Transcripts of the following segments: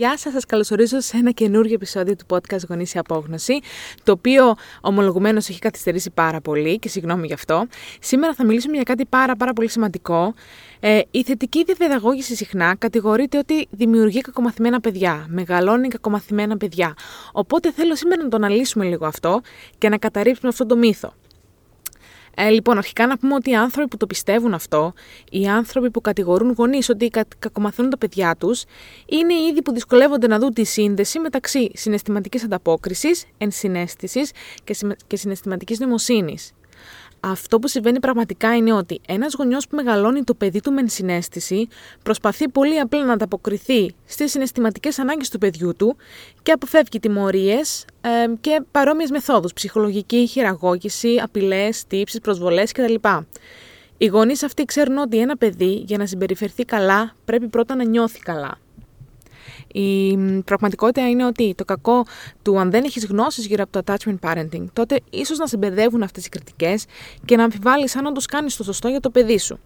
Γεια σας, σας καλωσορίζω σε ένα καινούργιο επεισόδιο του podcast Γονείς Απόγνωση, το οποίο ομολογουμένως έχει καθυστερήσει πάρα πολύ και συγγνώμη γι' αυτό. Σήμερα θα μιλήσουμε για κάτι πάρα πάρα πολύ σημαντικό. Ε, η θετική διαπαιδαγώγηση συχνά κατηγορείται ότι δημιουργεί κακομαθημένα παιδιά, μεγαλώνει κακομαθημένα παιδιά. Οπότε θέλω σήμερα να το αναλύσουμε λίγο αυτό και να καταρρύψουμε αυτό το μύθο. Ε, λοιπόν, αρχικά να πούμε ότι οι άνθρωποι που το πιστεύουν αυτό, οι άνθρωποι που κατηγορούν γονείς ότι κα, κακομαθαίνουν τα παιδιά τους, είναι οι ίδιοι που δυσκολεύονται να δουν τη σύνδεση μεταξύ συναισθηματικής ανταπόκρισης, ενσυναίσθησης και, και συναισθηματικής νοημοσύνης. Αυτό που συμβαίνει πραγματικά είναι ότι ένας γονιός που μεγαλώνει το παιδί του με ενσυναίσθηση προσπαθεί πολύ απλά να ανταποκριθεί στις συναισθηματικές ανάγκες του παιδιού του και αποφεύγει τιμωρίες ε, και παρόμοιες μεθόδους, ψυχολογική χειραγώγηση, απειλές, τύψεις, προσβολές κτλ. Οι γονείς αυτοί ξέρουν ότι ένα παιδί για να συμπεριφερθεί καλά πρέπει πρώτα να νιώθει καλά. Η πραγματικότητα είναι ότι το κακό του αν δεν έχεις γνώσεις γύρω από το attachment parenting, τότε ίσως να σε μπερδεύουν αυτές οι κριτικές και να αμφιβάλλεις αν όντως κάνεις το σωστό για το παιδί σου.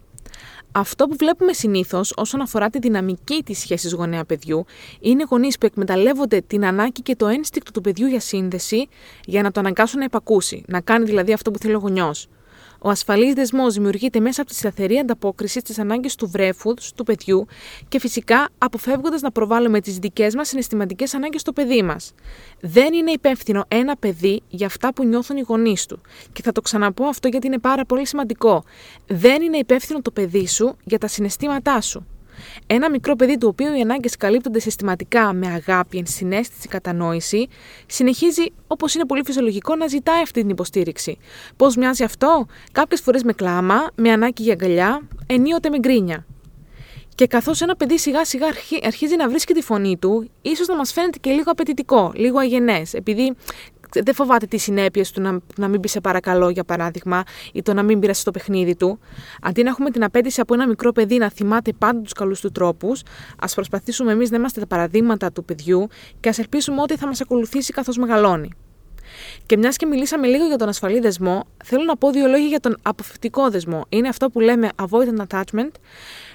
Αυτό που βλέπουμε συνήθως όσον αφορά τη δυναμική της σχέσης γονέα-παιδιού είναι γονείς που εκμεταλλεύονται την ανάγκη και το ένστικτο του παιδιού για σύνδεση για να το αναγκάσουν να υπακούσει, να κάνει δηλαδή αυτό που θέλει ο γονιός. Ο ασφαλής δεσμός δημιουργείται μέσα από τη σταθερή ανταπόκριση στις ανάγκες του βρέφους, του παιδιού και φυσικά αποφεύγοντας να προβάλλουμε τις δικές μας συναισθηματικές ανάγκες στο παιδί μας. Δεν είναι υπεύθυνο ένα παιδί για αυτά που νιώθουν οι γονείς του. Και θα το ξαναπώ αυτό γιατί είναι πάρα πολύ σημαντικό. Δεν είναι υπεύθυνο το παιδί σου για τα συναισθήματά σου. Ένα μικρό παιδί του οποίου οι ανάγκες καλύπτονται συστηματικά με αγάπη, ενσυναίσθηση, κατανόηση, συνεχίζει, όπως είναι πολύ φυσιολογικό, να ζητάει αυτή την υποστήριξη. Πώς μοιάζει αυτό, κάποιες φορές με κλάμα, με ανάγκη για αγκαλιά, ενίοτε με γκρίνια. Και καθώς ένα παιδί σιγά σιγά αρχίζει να βρίσκει τη φωνή του, ίσως να μας φαίνεται και λίγο απαιτητικό, λίγο αγενές, επειδή δεν φοβάται τις συνέπειες του να, να μην πει σε παρακαλώ, για παράδειγμα, ή το να μην πειράσει το παιχνίδι του. Αντί να έχουμε την απέτηση από ένα μικρό παιδί να θυμάται πάντα τους καλούς του τρόπους, ας προσπαθήσουμε εμείς να είμαστε τα παραδείγματα του παιδιού και ας ελπίσουμε ότι θα μας ακολουθήσει καθώς μεγαλώνει. Και μιας και μιλήσαμε λίγο για τον ασφαλή δεσμό, θέλω να πω δύο λόγια για τον αποφυτικό δεσμό. Είναι αυτό που λέμε avoidant attachment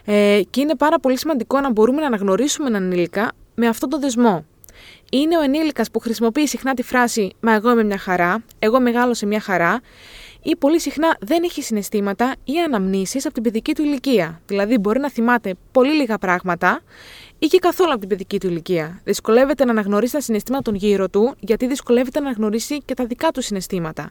ε, και είναι πάρα πολύ σημαντικό να μπορούμε να αναγνωρίσουμε έναν ενήλικα με αυτόν τον δεσμό είναι ο ενήλικας που χρησιμοποιεί συχνά τη φράση Μα εγώ είμαι μια χαρά, εγώ μεγάλωσα μια χαρά, ή πολύ συχνά δεν έχει συναισθήματα ή αναμνήσεις από την παιδική του ηλικία. Δηλαδή, μπορεί να θυμάται πολύ λίγα πράγματα ή και καθόλου από την παιδική του ηλικία. Δυσκολεύεται να αναγνωρίσει τα συναισθήματα των γύρω του, γιατί δυσκολεύεται να αναγνωρίσει και τα δικά του συναισθήματα.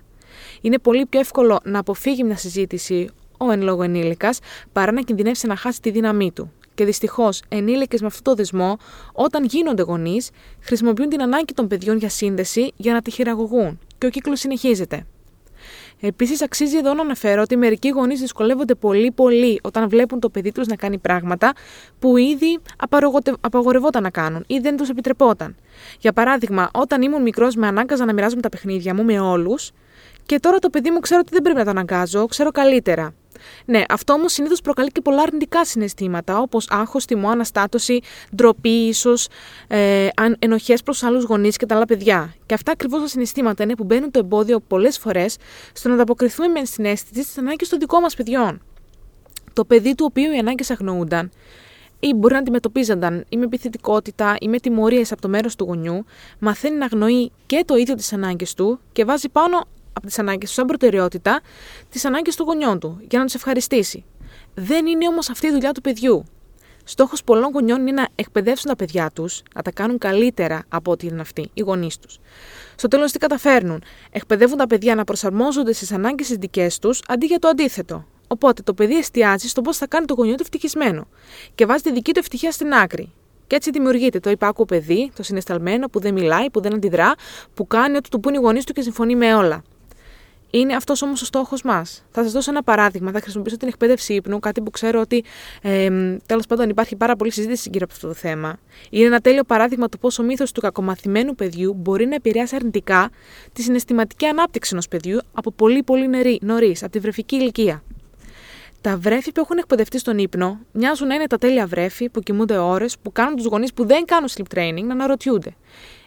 Είναι πολύ πιο εύκολο να αποφύγει μια συζήτηση ο εν λόγω ενήλικας παρά να κινδυνεύσει να χάσει τη δύναμή του. Και δυστυχώς, ενήλικες με αυτό το δεσμό, όταν γίνονται γονείς, χρησιμοποιούν την ανάγκη των παιδιών για σύνδεση για να τη χειραγωγούν. Και ο κύκλος συνεχίζεται. Επίσης, αξίζει εδώ να αναφέρω ότι μερικοί γονείς δυσκολεύονται πολύ πολύ όταν βλέπουν το παιδί τους να κάνει πράγματα που ήδη απαγορευόταν να κάνουν ή δεν τους επιτρεπόταν. Για παράδειγμα, όταν ήμουν μικρός, με ανάγκαζα να μοιράζομαι τα παιχνίδια μου με όλους, και τώρα το παιδί μου ξέρω ότι δεν πρέπει να το αναγκάζω, ξέρω καλύτερα. Ναι, αυτό όμως συνήθως προκαλεί και πολλά αρνητικά συναισθήματα, όπως άγχος, τιμό, αναστάτωση, ντροπή, ίσως ε, ενοχές προς άλλους γονείς και τα άλλα παιδιά. Και αυτά ακριβώς τα συναισθήματα είναι που μπαίνουν το εμπόδιο πολλές φορές στο να ανταποκριθούμε με συνέστηση στι ανάγκες των δικών μας παιδιών. Το παιδί του οποίου οι ανάγκες αγνοούνταν ή μπορεί να αντιμετωπίζονταν ή με επιθετικότητα ή με τιμωρίες από το μέρος του γονιού, μαθαίνει να αγνοεί και το ίδιο τις ανάγκες του και βάζει πάνω από τις ανάγκες του σαν προτεραιότητα τις ανάγκες των γονιών του για να του ευχαριστήσει. Δεν είναι όμως αυτή η δουλειά του παιδιού. Στόχος πολλών γονιών είναι να εκπαιδεύσουν τα παιδιά τους να τα κάνουν καλύτερα από ό,τι είναι αυτοί, οι γονείς τους. Στο τέλος, τι καταφέρνουν; Εκπαιδεύουν τα παιδιά να προσαρμόζονται στις ανάγκες τις δικές τους αντί για το αντίθετο. Οπότε το παιδί εστιάζει στο πώς θα κάνει το γονιό του ευτυχισμένο και βάζει τη δική του ευτυχία στην άκρη. Και έτσι δημιουργείται το υπάκου παιδί, το συναισθαλμένο που δεν μιλάει, που δεν αντιδρά, που κάνει ό,τι του πούν οι γονείς του και συμφωνεί με όλα. Είναι αυτός όμως ο στόχος μας. Θα σας δώσω ένα παράδειγμα. Θα χρησιμοποιήσω την εκπαίδευση ύπνου, κάτι που ξέρω ότι ε, τέλος πάντων υπάρχει πάρα πολύ συζήτηση γύρω από αυτό το θέμα. Είναι ένα τέλειο παράδειγμα του πώ ο μύθος του κακομαθημένου παιδιού μπορεί να επηρεάσει αρνητικά τη συναισθηματική ανάπτυξη ενός παιδιού από πολύ πολύ νωρίς, από τη βρεφική ηλικία. Τα βρέφη που έχουν εκπαιδευτεί στον ύπνο μοιάζουν να είναι τα τέλεια βρέφη που κοιμούνται ώρες, που κάνουν τους γονείς που δεν κάνουν sleep training να αναρωτιούνται.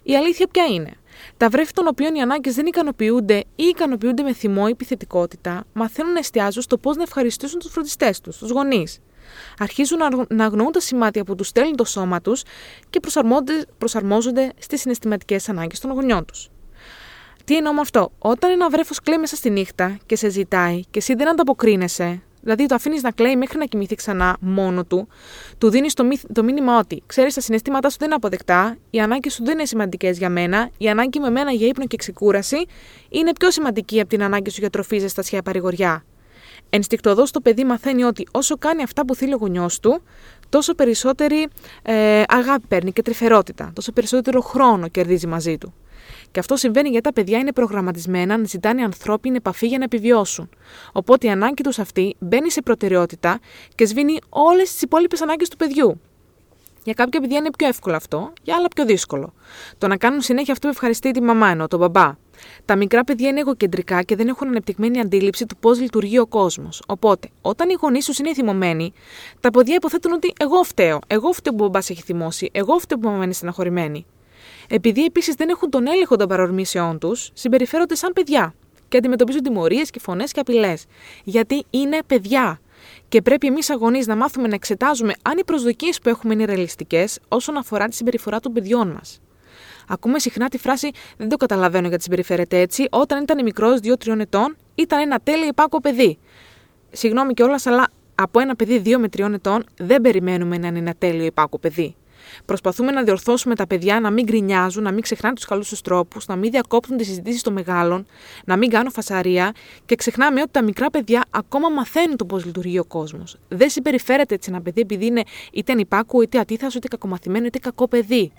Η αλήθεια ποια είναι; Τα βρέφη των οποίων οι ανάγκες δεν ικανοποιούνται ή ικανοποιούνται με θυμό ή επιθετικότητα, μαθαίνουν να εστιάζουν στο πώς να ευχαριστήσουν τους φροντιστές τους, τους γονείς. Αρχίζουν να αγνοούν τα σημάδια που τους στέλνει το σώμα τους και προσαρμόζονται στις συναισθηματικές ανάγκες των γονιών τους. Τι εννοώ με αυτό, όταν ένα βρέφος κλαίει μέσα στη νύχτα και σε ζητάει και εσύ δεν ανταποκρίνεσαι, δηλαδή το αφήνεις να κλαίει μέχρι να κοιμηθεί ξανά μόνο του, του δίνεις το, το μήνυμα ότι ξέρεις τα συναισθήματά σου δεν είναι αποδεκτά, οι ανάγκες σου δεν είναι σημαντικές για μένα, η ανάγκη με μένα για ύπνο και ξεκούραση είναι πιο σημαντική από την ανάγκη σου για τροφή, ζεστασιά, παρηγοριά. Ενστικτοδός το παιδί μαθαίνει ότι όσο κάνει αυτά που θέλει ο γονιός του, τόσο περισσότερη ε, αγάπη παίρνει και τρυφερότητα, τόσο περισσότερο χρόνο κερδίζει μαζί του. Και αυτό συμβαίνει γιατί τα παιδιά είναι προγραμματισμένα να ζητάνε ανθρώπινη επαφή για να επιβιώσουν. Οπότε η ανάγκη τους αυτή μπαίνει σε προτεραιότητα και σβήνει όλες τις υπόλοιπες ανάγκες του παιδιού. Για κάποια παιδιά είναι πιο εύκολο αυτό, για άλλα πιο δύσκολο. Το να κάνουν συνέχεια αυτό που ευχαριστεί τη μαμά ενώ τον μπαμπά. Τα μικρά παιδιά είναι εγωκεντρικά και δεν έχουν ανεπτυγμένη αντίληψη του πώς λειτουργεί ο κόσμος. Οπότε, όταν οι γονείς τους είναι θυμωμένοι, τα παιδιά υποθέτουν ότι εγώ φταίω. Εγώ φταίω που ο μπαμπάς έχει θυμώσει. Εγώ φταίω που η μαμά είναι στεναχωρημένη. Επειδή επίσης δεν έχουν τον έλεγχο των παρορμήσεών τους, συμπεριφέρονται σαν παιδιά και αντιμετωπίζουν τιμωρίες και φωνές και απειλές. Γιατί είναι παιδιά. Και πρέπει εμείς αγωνεί να μάθουμε να εξετάζουμε αν οι προσδοκίες που έχουμε είναι ρεαλιστικές όσον αφορά τη συμπεριφορά των παιδιών μας. Ακούμε συχνά τη φράση Δεν το καταλαβαίνω γιατί συμπεριφέρεται έτσι. Όταν ήταν μικρός, 2-3 ετών, ήταν ένα τέλειο υπάκο παιδί. Συγγνώμη κιόλας, αλλά από ένα παιδί 2 με 3 ετών δεν περιμένουμε να είναι ένα τέλειο υπάκο παιδί. Προσπαθούμε να διορθώσουμε τα παιδιά να μην γκρινιάζουν, να μην ξεχνάνε τους καλούς τους τρόπους, να μην διακόπτουν τις συζητήσεις των μεγάλων, να μην κάνουν φασαρία και ξεχνάμε ότι τα μικρά παιδιά ακόμα μαθαίνουν το πώς λειτουργεί ο κόσμος. Δεν συμπεριφέρεται έτσι ένα παιδί επειδή είναι είτε ανυπάκου, είτε αντίθασο, είτε κακομαθημένο, είτε κακό παιδί.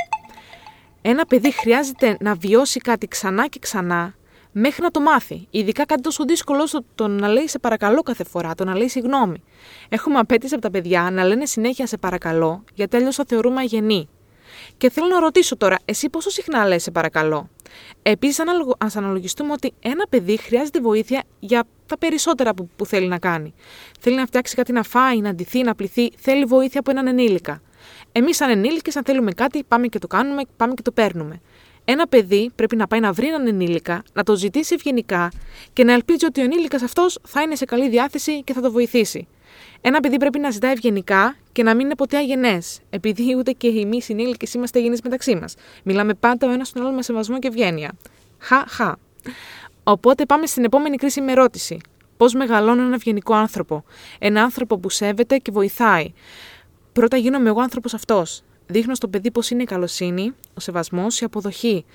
Ένα παιδί χρειάζεται να βιώσει κάτι ξανά και ξανά μέχρι να το μάθει. Ειδικά κάτι τόσο δύσκολο όσο το να λέει σε παρακαλώ κάθε φορά, το να λέει συγγνώμη. Έχουμε απέτηση από τα παιδιά να λένε συνέχεια σε παρακαλώ, γιατί αλλιώς θα θεωρούμε αγενή. Και θέλω να ρωτήσω τώρα, εσύ πόσο συχνά λες σε παρακαλώ. Επίσης, ας αναλογιστούμε ότι ένα παιδί χρειάζεται βοήθεια για τα περισσότερα που, που θέλει να κάνει. Θέλει να φτιάξει κάτι να φάει, να ντυθεί, να πληθεί, θέλει βοήθεια από έναν ενήλικα. Εμείς, σαν ενήλικες, αν θέλουμε κάτι, πάμε και το κάνουμε, πάμε και το παίρνουμε. Ένα παιδί πρέπει να πάει να βρει έναν ενήλικα, να το ζητήσει ευγενικά και να ελπίζει ότι ο ενήλικας αυτός θα είναι σε καλή διάθεση και θα το βοηθήσει. Ένα παιδί πρέπει να ζητάει ευγενικά και να μην είναι ποτέ αγενές, επειδή ούτε και εμείς οι ενήλικες είμαστε αγενείς μεταξύ μας. Μιλάμε πάντα ο ένας στον άλλο με σεβασμό και ευγένεια. Χα, χα. Οπότε πάμε στην επόμενη κρίσιμη ερώτηση. Πώς μεγαλώνω έναν ευγενικό άνθρωπο, ένα άνθρωπο που σέβεται και βοηθάει. Πρώτα γίνομαι εγώ άνθρωπος αυτός. Δείχνω στο παιδί πώ είναι η καλοσύνη, ο σεβασμός, η αποδοχή.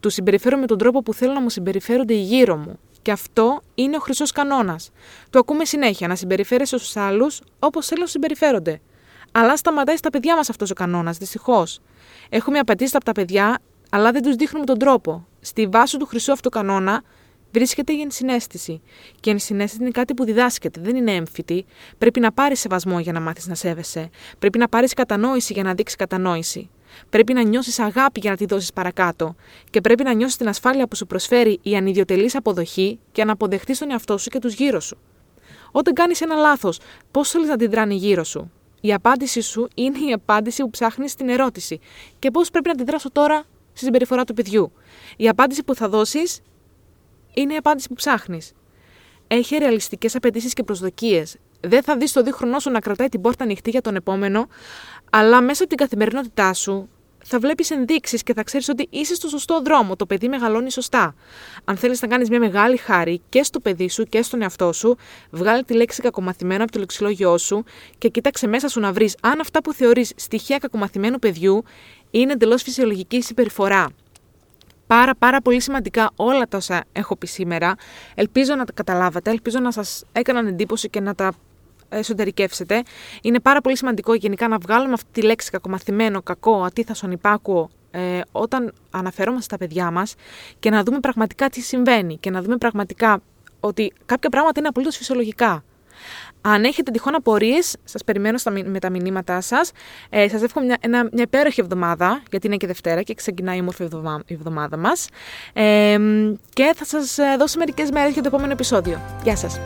Του συμπεριφέρω με τον τρόπο που θέλω να μου συμπεριφέρονται οι γύρω μου. Και αυτό είναι ο χρυσός κανόνας. Το ακούμε συνέχεια, να συμπεριφέρεσαι στους άλλους όπως θέλω να συμπεριφέρονται. Αλλά σταματάει στα παιδιά μας αυτός ο κανόνας, δυστυχώς. Έχουμε απαιτήσει από τα παιδιά, αλλά δεν τους δείχνουμε τον τρόπο. Στη βάση του χρυσού αυτού κανόνα βρίσκεται η ενσυναίσθηση. Και η ενσυναίσθηση είναι κάτι που διδάσκεται, δεν είναι έμφυτη. Πρέπει να πάρεις σεβασμό για να μάθεις να σέβεσαι. Πρέπει να πάρεις κατανόηση για να δείξεις κατανόηση. Πρέπει να νιώσεις αγάπη για να τη δώσεις παρακάτω. Και πρέπει να νιώσεις την ασφάλεια που σου προσφέρει η ανιδιοτελής αποδοχή και να αποδεχτείς τον εαυτό σου και τους γύρω σου. Όταν κάνεις ένα λάθος, πώς θέλεις να αντιδράνε γύρω σου; Η απάντησή σου είναι η απάντηση που ψάχνεις στην ερώτηση. Και πώς πρέπει να αντιδράσω τώρα στη συμπεριφορά του παιδιού; Η απάντηση που θα δώσεις είναι η απάντηση που ψάχνεις. Έχει ρεαλιστικές απαιτήσεις και προσδοκίες. Δεν θα δεις το δίχρονό σου να κρατάει την πόρτα ανοιχτή για τον επόμενο, αλλά μέσα από την καθημερινότητά σου θα βλέπεις ενδείξεις και θα ξέρεις ότι είσαι στο σωστό δρόμο. Το παιδί μεγαλώνει σωστά. Αν θέλεις να κάνεις μια μεγάλη χάρη και στο παιδί σου και στον εαυτό σου, βγάλει τη λέξη κακομαθημένο από το λεξιλόγιο σου και κοίταξε μέσα σου να βρεις αν αυτά που θεωρείς στοιχεία κακομαθημένου παιδιού είναι εντελώς φυσιολογική συμπεριφορά πάρα πάρα πολύ σημαντικά όλα τα όσα έχω πει σήμερα. Ελπίζω να τα καταλάβατε, ελπίζω να σας έκαναν εντύπωση και να τα εσωτερικεύσετε. Είναι πάρα πολύ σημαντικό γενικά να βγάλουμε αυτή τη λέξη κακομαθημένο, κακό, ατίθασον, υπάκουο, ε, όταν αναφερόμαστε στα παιδιά μας και να δούμε πραγματικά τι συμβαίνει και να δούμε πραγματικά ότι κάποια πράγματα είναι απολύτως φυσιολογικά. Αν έχετε τυχόν απορίες, σας περιμένω στα, με τα μηνύματά σας. Ε, σας εύχομαι μια, ένα, μια υπέροχη εβδομάδα, γιατί είναι και Δευτέρα και ξεκινάει η όμορφη εβδομάδα, η εβδομάδα μας. Ε, και θα σας δώσω μερικές μέρες για το επόμενο επεισόδιο. Γεια σας!